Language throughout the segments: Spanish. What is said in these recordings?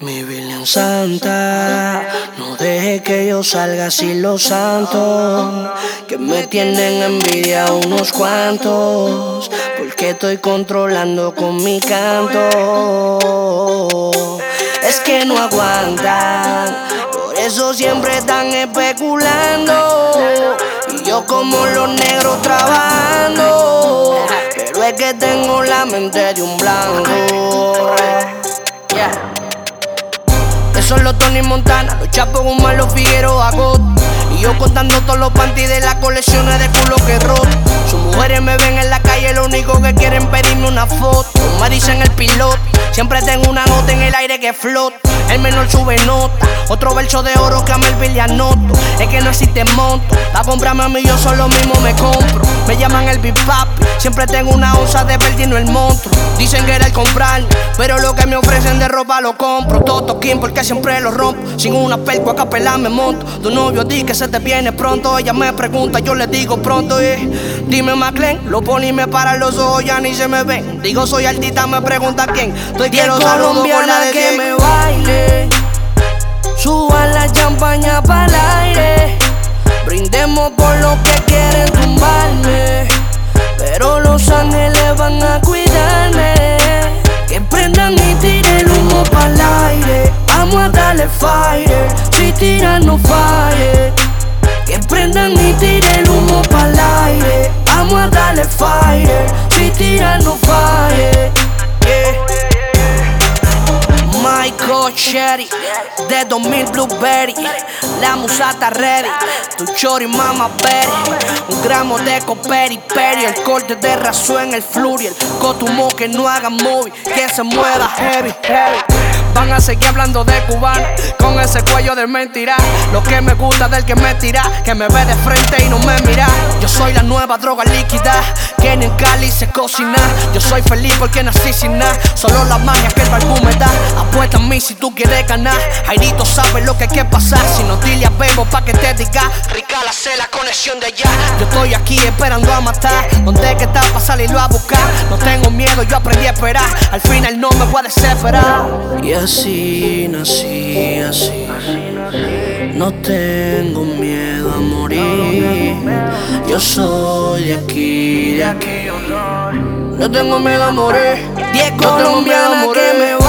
Mi Virgen Santa, no deje que yo salga así los santos, que me tienen envidia unos cuantos, porque estoy controlando con mi canto. Es que no aguantan, por eso siempre están especulando, y yo como los negros trabajando, pero es que tengo la mente de un blanco. Yeah son los Tony Montana, los Chapos Guzmán, los Figueroa God. Y yo contando todos los panties de las colecciones de culo que roto. Sus mujeres me ven en la calle, lo único que quieren pedirme una foto. Me dicen el piloto, siempre tengo una nota en el aire que flota. El menor sube nota, otro verso de oro que a Melvin le anoto. Es que no existe monto, para comprarme a mí yo solo mismo me compro. Me llaman el Big Papi, siempre tengo una onza de perdiendo el monstruo. Dicen que era el comprar, pero lo que me ofrecen de ropa lo compro. Todo Kim porque siempre lo rompo. Sin una pelco a capela me monto. Tu novio di que se te viene pronto. Ella me pregunta, yo le digo pronto. Eh. Dime McLean, lo pone y me para los ojos, ya ni se me ven. Digo soy altita, me pregunta quién. Quiero colombiana que me baile. Suban la champaña para el aire. Brindemos por lo que quieren tumbarme. Pero los ángeles van a cuidarme. Que prendan y tiren el humo para el aire. Vamos a darle fire. Si tiran, no fire. Que prendan y tiren el humo para el aire. Vamos a darle fire. Si tiran, no fire. Michael Cherry de 2000 Blueberry. La musata ready, tu chori mama berry. Un gramo de coperi peri, el corte de raso en el flurry. El que no haga movie, que se mueva heavy, heavy. Van a seguir hablando de cubana con ese cuello de mentira. Lo que me gusta del que me tira, que me ve de frente y no me mira. Yo soy la nueva droga líquida que en Cali se cocina. Yo soy feliz porque nací sin nada. Solo la magia que el álbum me da. Apuesta a mí si tú quieres ganar. Jairito sabe lo que hay que pasar. Si no dile a Bebo pa' que te diga. La sé la conexión de allá. Yo estoy aquí esperando a matar. Donde que está para salirlo a buscar. No tengo miedo, yo aprendí a esperar. Al final no me voy a desesperar. Y así nací, así. No tengo miedo a morir. Yo soy de aquí, de aquí. No tengo miedo a morir. Diez colombianas que me baile.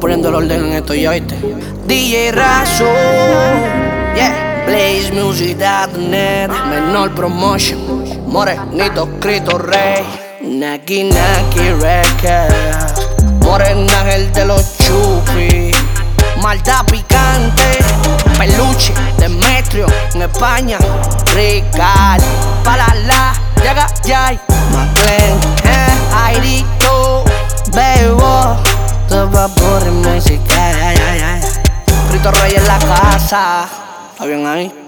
Poniendo el orden en esto ya, ¿viste? DJ Razo, yeah. BlazeMusic.net, Menor Promotion, Morenito Crito Rey, Naki Naki Records, Morena Ángel de los Chupi, Maldad Picante, Peluche, Demetrio, en España, Ricardo, Palala, Yaga por música, Frito Rey